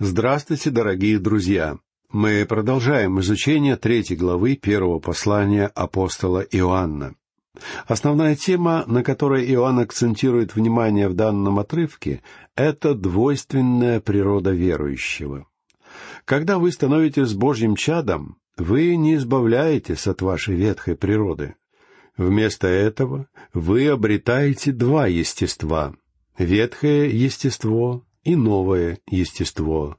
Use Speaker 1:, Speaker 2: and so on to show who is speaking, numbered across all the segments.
Speaker 1: Здравствуйте, дорогие друзья! Мы продолжаем изучение третьей главы первого послания апостола Иоанна. Основная тема, на которой Иоанн акцентирует внимание в данном отрывке, это двойственная природа верующего. Когда вы становитесь Божьим чадом, вы не избавляетесь от вашей ветхой природы. Вместо этого вы обретаете два естества — ветхое естество и новое естество.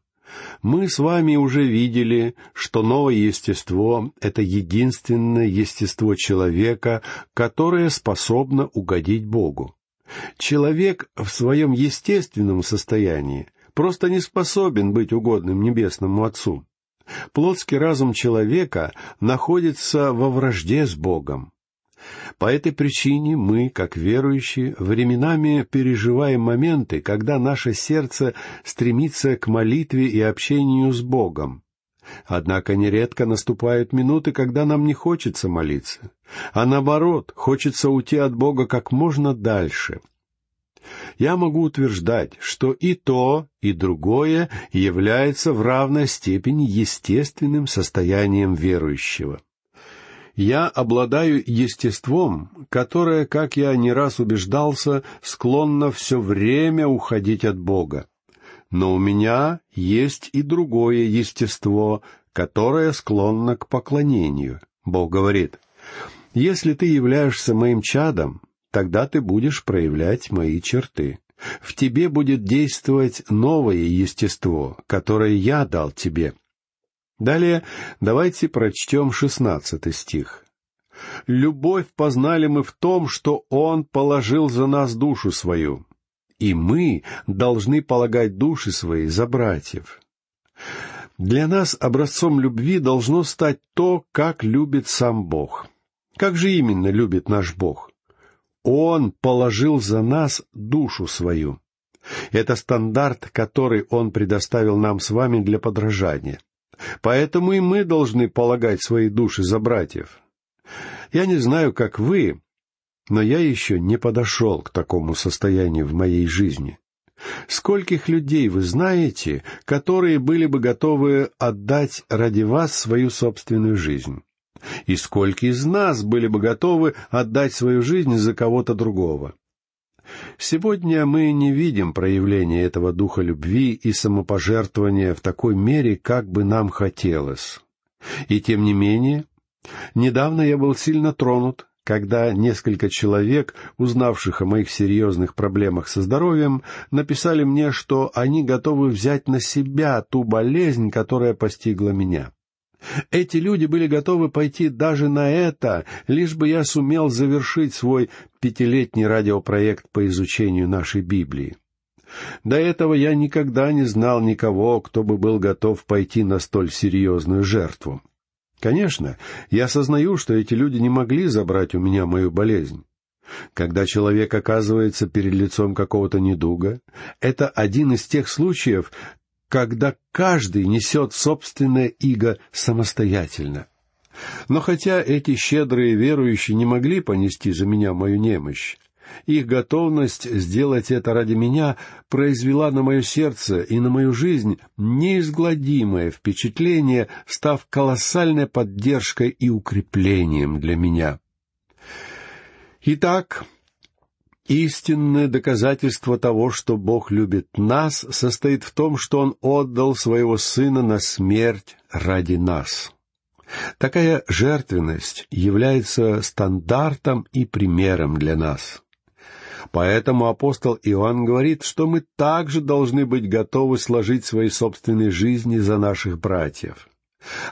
Speaker 1: Мы с вами уже видели, что новое естество — это единственное естество человека, которое способно угодить Богу. Человек в своем естественном состоянии просто не способен быть угодным Небесному Отцу. Плотский разум человека находится во вражде с Богом. По этой причине мы, как верующие, временами переживаем моменты, когда наше сердце стремится к молитве и общению с Богом. Однако нередко наступают минуты, когда нам не хочется молиться, а наоборот, хочется уйти от Бога как можно дальше. Я могу утверждать, что и то, и другое является в равной степени естественным состоянием верующего. Я обладаю естеством, которое, как я не раз убеждался, склонно все время уходить от Бога. Но у меня есть и другое естество, которое склонно к поклонению. Бог говорит, «Если ты являешься моим чадом, тогда ты будешь проявлять мои черты. В тебе будет действовать новое естество, которое я дал тебе, Далее давайте прочтем шестнадцатый стих. «Любовь познали мы в том, что Он положил за нас душу свою, и мы должны полагать души свои за братьев». Для нас образцом любви должно стать то, как любит сам Бог. Как же именно любит наш Бог? Он положил за нас душу свою. Это стандарт, который Он предоставил нам с вами для подражания. Поэтому и мы должны полагать свои души за братьев. Я не знаю, как вы, но я еще не подошел к такому состоянию в моей жизни. Скольких людей вы знаете, которые были бы готовы отдать ради вас свою собственную жизнь? И сколько из нас были бы готовы отдать свою жизнь за кого-то другого? Сегодня мы не видим проявления этого духа любви и самопожертвования в такой мере, как бы нам хотелось. И тем не менее, недавно я был сильно тронут, когда несколько человек, узнавших о моих серьезных проблемах со здоровьем, написали мне, что они готовы взять на себя ту болезнь, которая постигла меня. Эти люди были готовы пойти даже на это, лишь бы я сумел завершить свой пятилетний радиопроект по изучению нашей Библии. До этого я никогда не знал никого, кто бы был готов пойти на столь серьезную жертву. Конечно, я осознаю, что эти люди не могли забрать у меня мою болезнь. Когда человек оказывается перед лицом какого-то недуга, это один из тех случаев, когда каждый несет собственное иго самостоятельно. Но хотя эти щедрые верующие не могли понести за меня мою немощь, их готовность сделать это ради меня произвела на мое сердце и на мою жизнь неизгладимое впечатление, став колоссальной поддержкой и укреплением для меня. Итак, Истинное доказательство того, что Бог любит нас, состоит в том, что Он отдал своего Сына на смерть ради нас. Такая жертвенность является стандартом и примером для нас. Поэтому апостол Иоанн говорит, что мы также должны быть готовы сложить свои собственные жизни за наших братьев.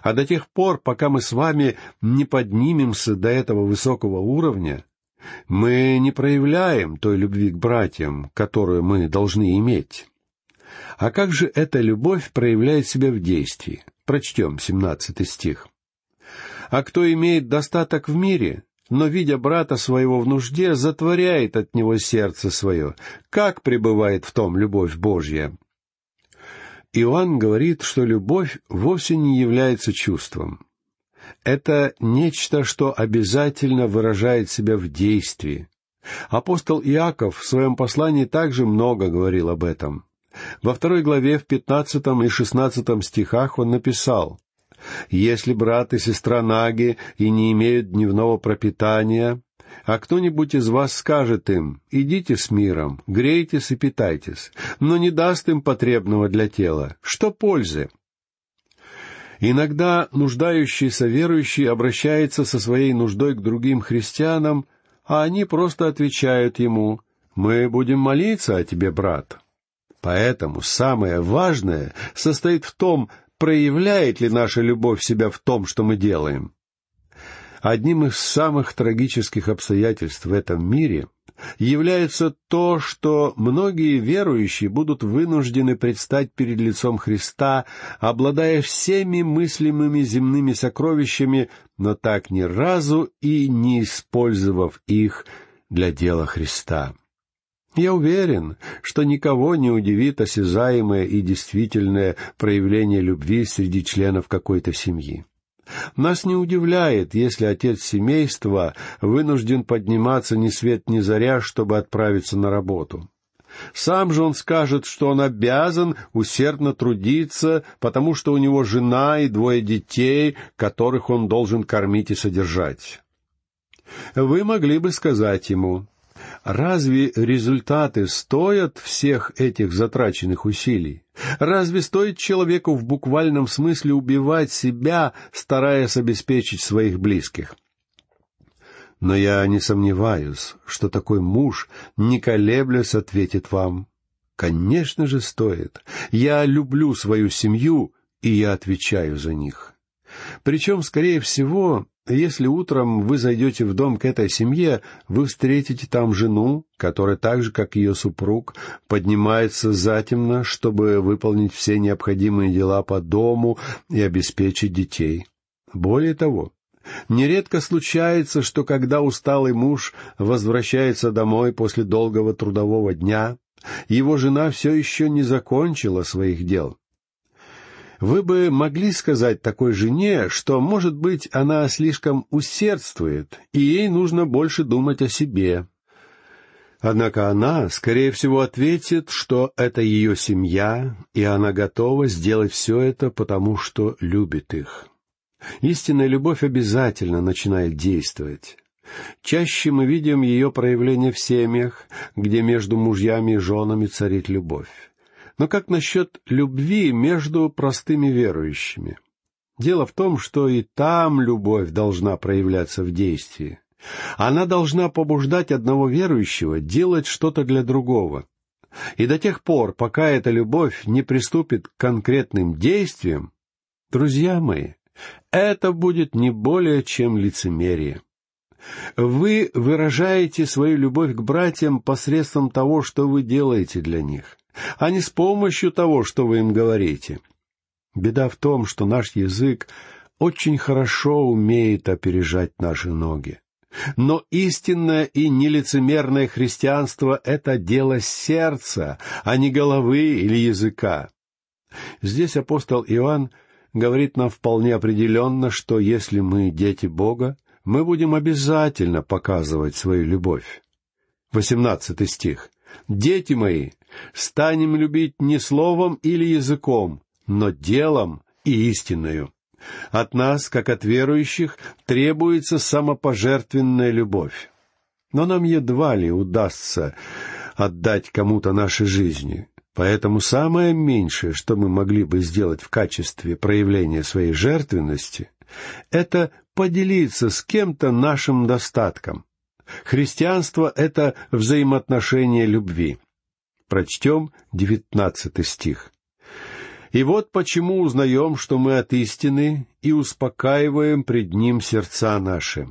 Speaker 1: А до тех пор, пока мы с вами не поднимемся до этого высокого уровня, мы не проявляем той любви к братьям, которую мы должны иметь. А как же эта любовь проявляет себя в действии? Прочтем семнадцатый стих. «А кто имеет достаток в мире, но, видя брата своего в нужде, затворяет от него сердце свое, как пребывает в том любовь Божья?» Иоанн говорит, что любовь вовсе не является чувством это нечто, что обязательно выражает себя в действии. Апостол Иаков в своем послании также много говорил об этом. Во второй главе в пятнадцатом и шестнадцатом стихах он написал «Если брат и сестра наги и не имеют дневного пропитания, а кто-нибудь из вас скажет им, идите с миром, грейтесь и питайтесь, но не даст им потребного для тела, что пользы? Иногда нуждающийся верующий обращается со своей нуждой к другим христианам, а они просто отвечают ему «Мы будем молиться о тебе, брат». Поэтому самое важное состоит в том, проявляет ли наша любовь себя в том, что мы делаем. Одним из самых трагических обстоятельств в этом мире является то, что многие верующие будут вынуждены предстать перед лицом Христа, обладая всеми мыслимыми земными сокровищами, но так ни разу и не использовав их для дела Христа. Я уверен, что никого не удивит осязаемое и действительное проявление любви среди членов какой-то семьи. Нас не удивляет, если отец семейства вынужден подниматься ни свет ни заря, чтобы отправиться на работу. Сам же он скажет, что он обязан усердно трудиться, потому что у него жена и двое детей, которых он должен кормить и содержать. Вы могли бы сказать ему, Разве результаты стоят всех этих затраченных усилий? Разве стоит человеку в буквальном смысле убивать себя, стараясь обеспечить своих близких? Но я не сомневаюсь, что такой муж, не колеблясь, ответит вам. Конечно же, стоит. Я люблю свою семью, и я отвечаю за них. Причем, скорее всего, если утром вы зайдете в дом к этой семье, вы встретите там жену, которая так же, как ее супруг, поднимается затемно, чтобы выполнить все необходимые дела по дому и обеспечить детей. Более того, нередко случается, что когда усталый муж возвращается домой после долгого трудового дня, его жена все еще не закончила своих дел. Вы бы могли сказать такой жене, что, может быть, она слишком усердствует, и ей нужно больше думать о себе. Однако она, скорее всего, ответит, что это ее семья, и она готова сделать все это, потому что любит их. Истинная любовь обязательно начинает действовать. Чаще мы видим ее проявление в семьях, где между мужьями и женами царит любовь. Но как насчет любви между простыми верующими? Дело в том, что и там любовь должна проявляться в действии. Она должна побуждать одного верующего делать что-то для другого. И до тех пор, пока эта любовь не приступит к конкретным действиям, друзья мои, это будет не более чем лицемерие. Вы выражаете свою любовь к братьям посредством того, что вы делаете для них а не с помощью того, что вы им говорите. Беда в том, что наш язык очень хорошо умеет опережать наши ноги. Но истинное и нелицемерное христианство — это дело сердца, а не головы или языка. Здесь апостол Иоанн говорит нам вполне определенно, что если мы дети Бога, мы будем обязательно показывать свою любовь. Восемнадцатый стих. «Дети мои, станем любить не словом или языком, но делом и истинною. От нас, как от верующих, требуется самопожертвенная любовь. Но нам едва ли удастся отдать кому-то наши жизни. Поэтому самое меньшее, что мы могли бы сделать в качестве проявления своей жертвенности, это поделиться с кем-то нашим достатком. Христианство — это взаимоотношение любви. Прочтем девятнадцатый стих. «И вот почему узнаем, что мы от истины, и успокаиваем пред Ним сердца наши».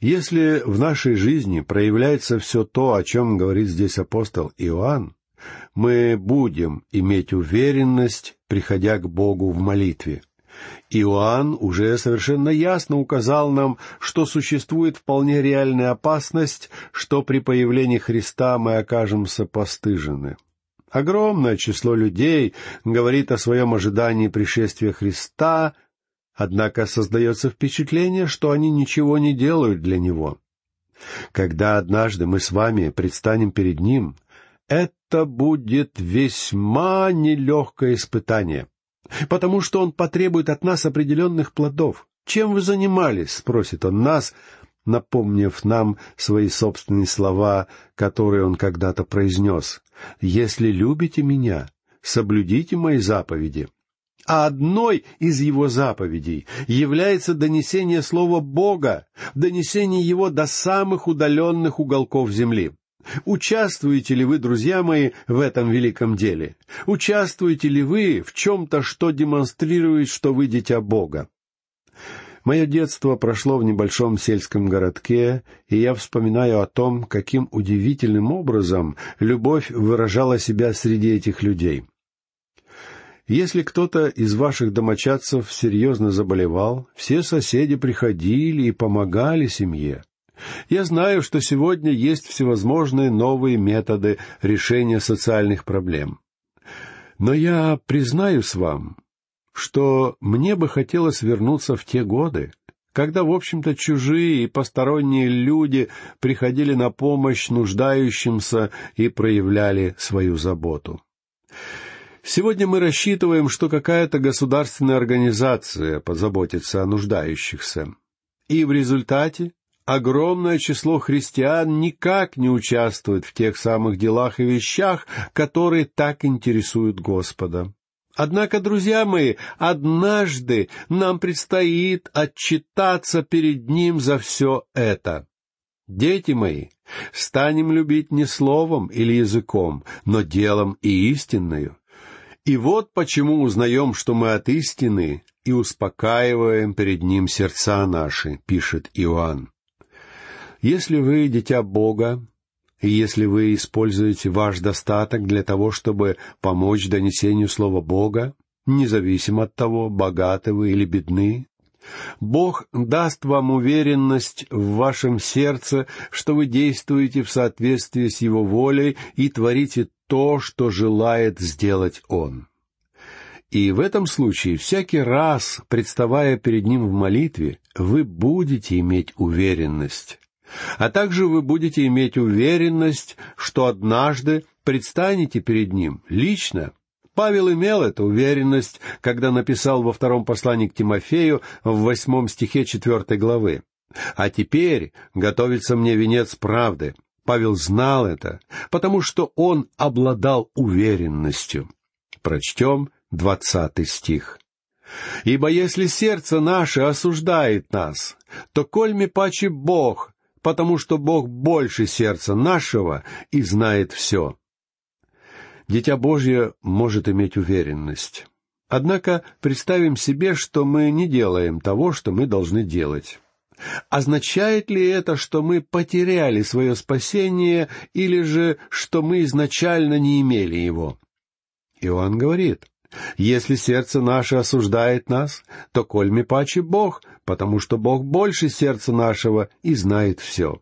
Speaker 1: Если в нашей жизни проявляется все то, о чем говорит здесь апостол Иоанн, мы будем иметь уверенность, приходя к Богу в молитве. Иоанн уже совершенно ясно указал нам, что существует вполне реальная опасность, что при появлении Христа мы окажемся постыжены. Огромное число людей говорит о своем ожидании пришествия Христа, однако создается впечатление, что они ничего не делают для Него. Когда однажды мы с вами предстанем перед Ним, это будет весьма нелегкое испытание, потому что он потребует от нас определенных плодов. «Чем вы занимались?» — спросит он нас, напомнив нам свои собственные слова, которые он когда-то произнес. «Если любите меня, соблюдите мои заповеди». А одной из его заповедей является донесение слова Бога, донесение его до самых удаленных уголков земли. Участвуете ли вы, друзья мои, в этом великом деле? Участвуете ли вы в чем-то, что демонстрирует, что вы дитя Бога? Мое детство прошло в небольшом сельском городке, и я вспоминаю о том, каким удивительным образом любовь выражала себя среди этих людей. Если кто-то из ваших домочадцев серьезно заболевал, все соседи приходили и помогали семье. Я знаю, что сегодня есть всевозможные новые методы решения социальных проблем. Но я признаюсь вам, что мне бы хотелось вернуться в те годы, когда, в общем-то, чужие и посторонние люди приходили на помощь нуждающимся и проявляли свою заботу. Сегодня мы рассчитываем, что какая-то государственная организация позаботится о нуждающихся. И в результате огромное число христиан никак не участвует в тех самых делах и вещах, которые так интересуют Господа. Однако, друзья мои, однажды нам предстоит отчитаться перед Ним за все это. Дети мои, станем любить не словом или языком, но делом и истинною. И вот почему узнаем, что мы от истины, и успокаиваем перед Ним сердца наши, пишет Иоанн. Если вы дитя Бога, и если вы используете ваш достаток для того, чтобы помочь донесению Слова Бога, независимо от того, богаты вы или бедны, Бог даст вам уверенность в вашем сердце, что вы действуете в соответствии с Его волей и творите то, что желает сделать Он. И в этом случае всякий раз, представая перед Ним в молитве, вы будете иметь уверенность, а также вы будете иметь уверенность, что однажды предстанете перед Ним лично. Павел имел эту уверенность, когда написал во втором послании к Тимофею в восьмом стихе четвертой главы. «А теперь готовится мне венец правды». Павел знал это, потому что он обладал уверенностью. Прочтем двадцатый стих. «Ибо если сердце наше осуждает нас, то кольми паче Бог, потому что Бог больше сердца нашего и знает все. Дитя Божье может иметь уверенность. Однако представим себе, что мы не делаем того, что мы должны делать. Означает ли это, что мы потеряли свое спасение, или же, что мы изначально не имели его? Иоанн говорит, если сердце наше осуждает нас, то кольми паче Бог, потому что Бог больше сердца нашего и знает все.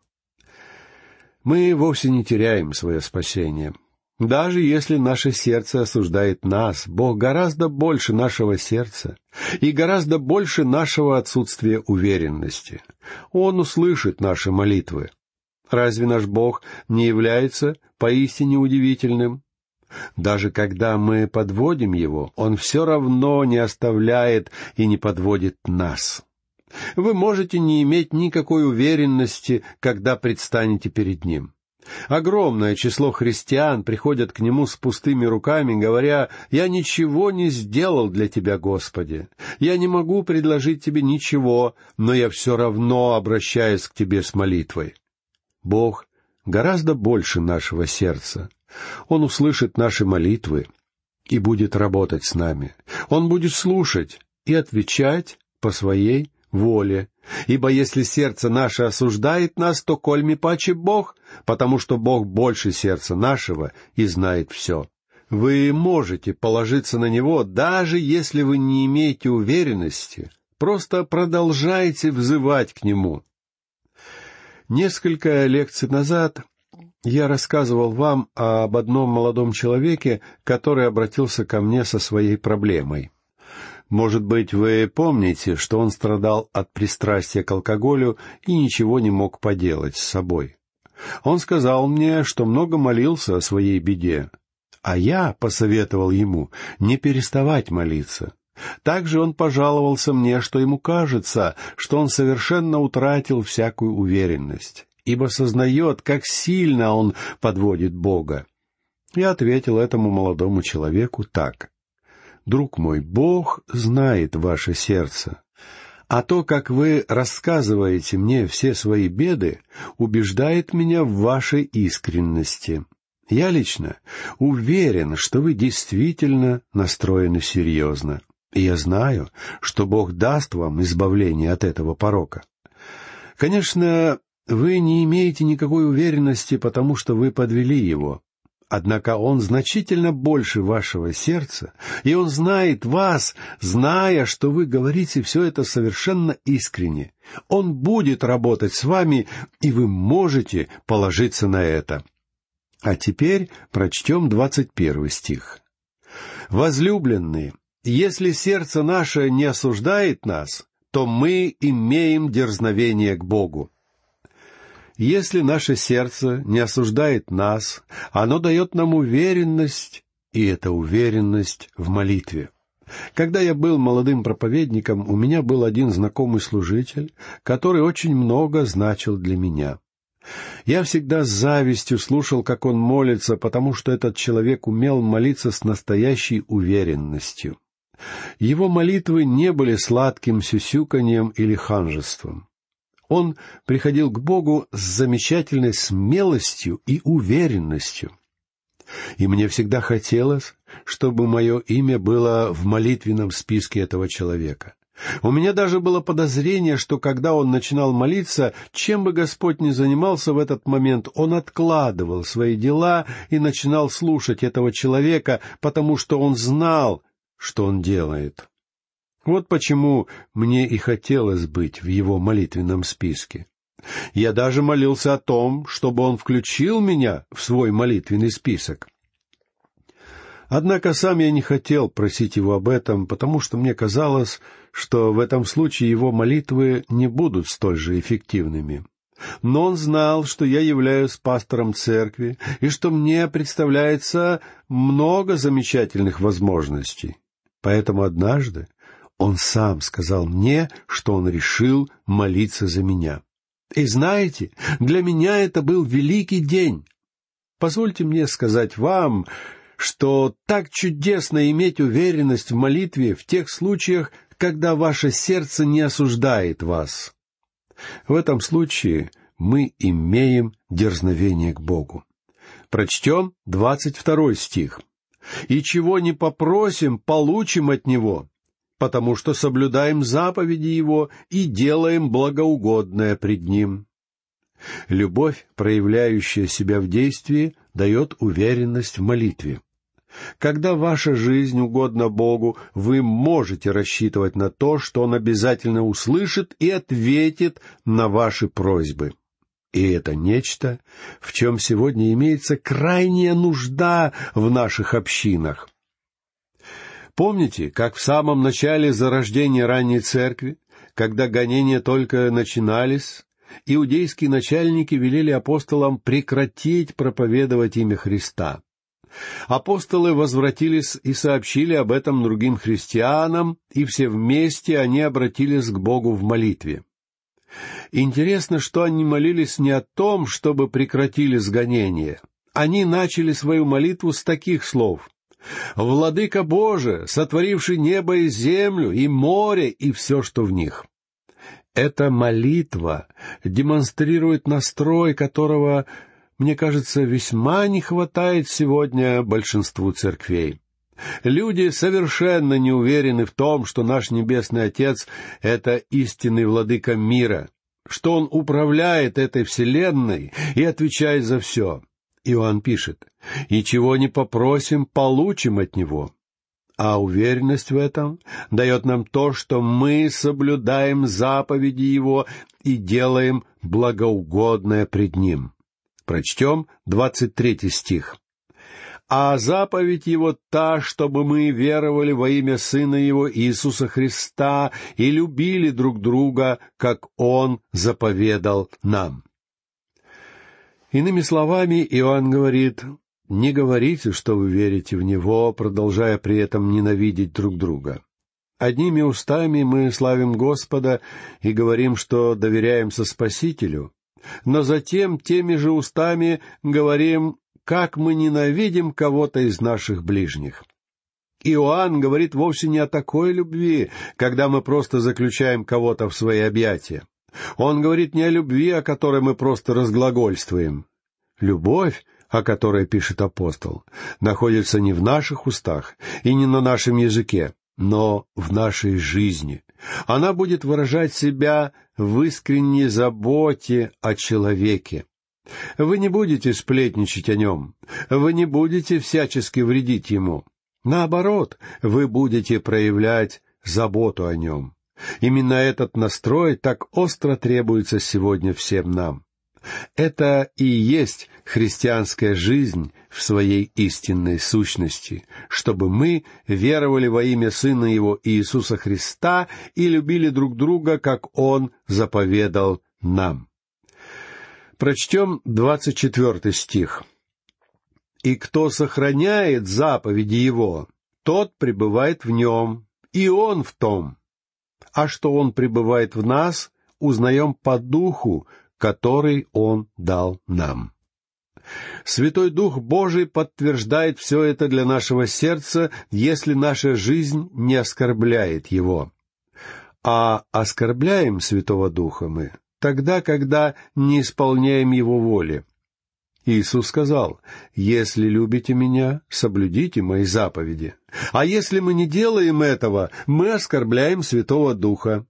Speaker 1: Мы вовсе не теряем свое спасение. Даже если наше сердце осуждает нас, Бог гораздо больше нашего сердца и гораздо больше нашего отсутствия уверенности. Он услышит наши молитвы. Разве наш Бог не является поистине удивительным? Даже когда мы подводим его, он все равно не оставляет и не подводит нас. Вы можете не иметь никакой уверенности, когда предстанете перед ним. Огромное число христиан приходят к нему с пустыми руками, говоря, «Я ничего не сделал для тебя, Господи. Я не могу предложить тебе ничего, но я все равно обращаюсь к тебе с молитвой». Бог гораздо больше нашего сердца. Он услышит наши молитвы и будет работать с нами. Он будет слушать и отвечать по своей воле. Ибо если сердце наше осуждает нас, то кольми паче Бог, потому что Бог больше сердца нашего и знает все. Вы можете положиться на Него, даже если вы не имеете уверенности. Просто продолжайте взывать к Нему. Несколько лекций назад я рассказывал вам об одном молодом человеке, который обратился ко мне со своей проблемой. Может быть, вы помните, что он страдал от пристрастия к алкоголю и ничего не мог поделать с собой. Он сказал мне, что много молился о своей беде, а я посоветовал ему не переставать молиться. Также он пожаловался мне, что ему кажется, что он совершенно утратил всякую уверенность, ибо сознает, как сильно он подводит Бога. Я ответил этому молодому человеку так. «Друг мой, Бог знает ваше сердце, а то, как вы рассказываете мне все свои беды, убеждает меня в вашей искренности. Я лично уверен, что вы действительно настроены серьезно. И я знаю, что Бог даст вам избавление от этого порока. Конечно, вы не имеете никакой уверенности, потому что вы подвели его. Однако он значительно больше вашего сердца, и он знает вас, зная, что вы говорите все это совершенно искренне. Он будет работать с вами, и вы можете положиться на это. А теперь прочтем двадцать первый стих. «Возлюбленные, если сердце наше не осуждает нас, то мы имеем дерзновение к Богу. Если наше сердце не осуждает нас, оно дает нам уверенность, и это уверенность в молитве. Когда я был молодым проповедником, у меня был один знакомый служитель, который очень много значил для меня. Я всегда с завистью слушал, как он молится, потому что этот человек умел молиться с настоящей уверенностью. Его молитвы не были сладким сюсюканьем или ханжеством. Он приходил к Богу с замечательной смелостью и уверенностью. И мне всегда хотелось, чтобы мое имя было в молитвенном списке этого человека. У меня даже было подозрение, что когда он начинал молиться, чем бы Господь ни занимался в этот момент, он откладывал свои дела и начинал слушать этого человека, потому что он знал, что он делает. Вот почему мне и хотелось быть в его молитвенном списке. Я даже молился о том, чтобы он включил меня в свой молитвенный список. Однако сам я не хотел просить его об этом, потому что мне казалось, что в этом случае его молитвы не будут столь же эффективными. Но он знал, что я являюсь пастором церкви и что мне представляется много замечательных возможностей. Поэтому однажды он сам сказал мне, что он решил молиться за меня. И знаете, для меня это был великий день. Позвольте мне сказать вам, что так чудесно иметь уверенность в молитве в тех случаях, когда ваше сердце не осуждает вас. В этом случае мы имеем дерзновение к Богу. Прочтем двадцать второй стих. «И чего не попросим, получим от Него, потому что соблюдаем заповеди Его и делаем благоугодное пред Ним. Любовь, проявляющая себя в действии, дает уверенность в молитве. Когда ваша жизнь угодна Богу, вы можете рассчитывать на то, что Он обязательно услышит и ответит на ваши просьбы. И это нечто, в чем сегодня имеется крайняя нужда в наших общинах. Помните, как в самом начале зарождения ранней церкви, когда гонения только начинались, иудейские начальники велели апостолам прекратить проповедовать имя Христа. Апостолы возвратились и сообщили об этом другим христианам, и все вместе они обратились к Богу в молитве. Интересно, что они молились не о том, чтобы прекратили сгонение. Они начали свою молитву с таких слов. Владыка Боже, сотворивший небо и землю, и море, и все, что в них. Эта молитва демонстрирует настрой, которого, мне кажется, весьма не хватает сегодня большинству церквей. Люди совершенно не уверены в том, что наш Небесный Отец — это истинный владыка мира, что Он управляет этой вселенной и отвечает за все. Иоанн пишет, «И чего не попросим, получим от Него». А уверенность в этом дает нам то, что мы соблюдаем заповеди Его и делаем благоугодное пред Ним. Прочтем двадцать третий стих. «А заповедь Его та, чтобы мы веровали во имя Сына Его Иисуса Христа и любили друг друга, как Он заповедал нам». Иными словами, Иоанн говорит, не говорите, что вы верите в Него, продолжая при этом ненавидеть друг друга. Одними устами мы славим Господа и говорим, что доверяемся Спасителю, но затем теми же устами говорим, как мы ненавидим кого-то из наших ближних. Иоанн говорит вовсе не о такой любви, когда мы просто заключаем кого-то в свои объятия. Он говорит не о любви, о которой мы просто разглагольствуем. Любовь, о которой пишет апостол, находится не в наших устах и не на нашем языке, но в нашей жизни. Она будет выражать себя в искренней заботе о человеке. Вы не будете сплетничать о нем, вы не будете всячески вредить ему. Наоборот, вы будете проявлять заботу о нем. Именно этот настрой так остро требуется сегодня всем нам. Это и есть христианская жизнь в своей истинной сущности, чтобы мы веровали во имя Сына Его Иисуса Христа и любили друг друга, как Он заповедал нам. Прочтем двадцать четвертый стих. «И кто сохраняет заповеди Его, тот пребывает в Нем, и Он в том. А что Он пребывает в нас, узнаем по Духу, который Он дал нам». Святой Дух Божий подтверждает все это для нашего сердца, если наша жизнь не оскорбляет Его. А оскорбляем Святого Духа мы тогда, когда не исполняем Его воли. Иисус сказал, «Если любите Меня, соблюдите Мои заповеди. А если мы не делаем этого, мы оскорбляем Святого Духа».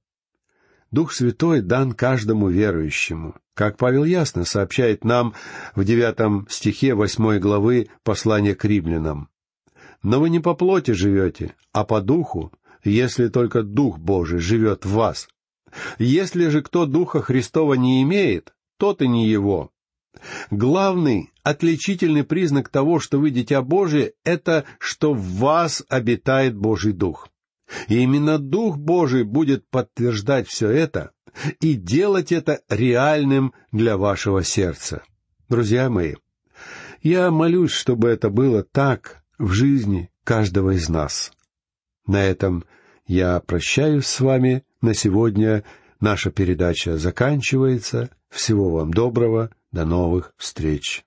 Speaker 1: Дух Святой дан каждому верующему, как Павел ясно сообщает нам в девятом стихе восьмой главы послания к римлянам. «Но вы не по плоти живете, а по духу, если только Дух Божий живет в вас. Если же кто Духа Христова не имеет, тот и не его». Главный, отличительный признак того, что вы дитя Божие, это что в вас обитает Божий Дух. И именно Дух Божий будет подтверждать все это и делать это реальным для вашего сердца. Друзья мои, я молюсь, чтобы это было так в жизни каждого из нас. На этом я прощаюсь с вами на сегодня. Наша передача заканчивается. Всего вам доброго. До новых встреч.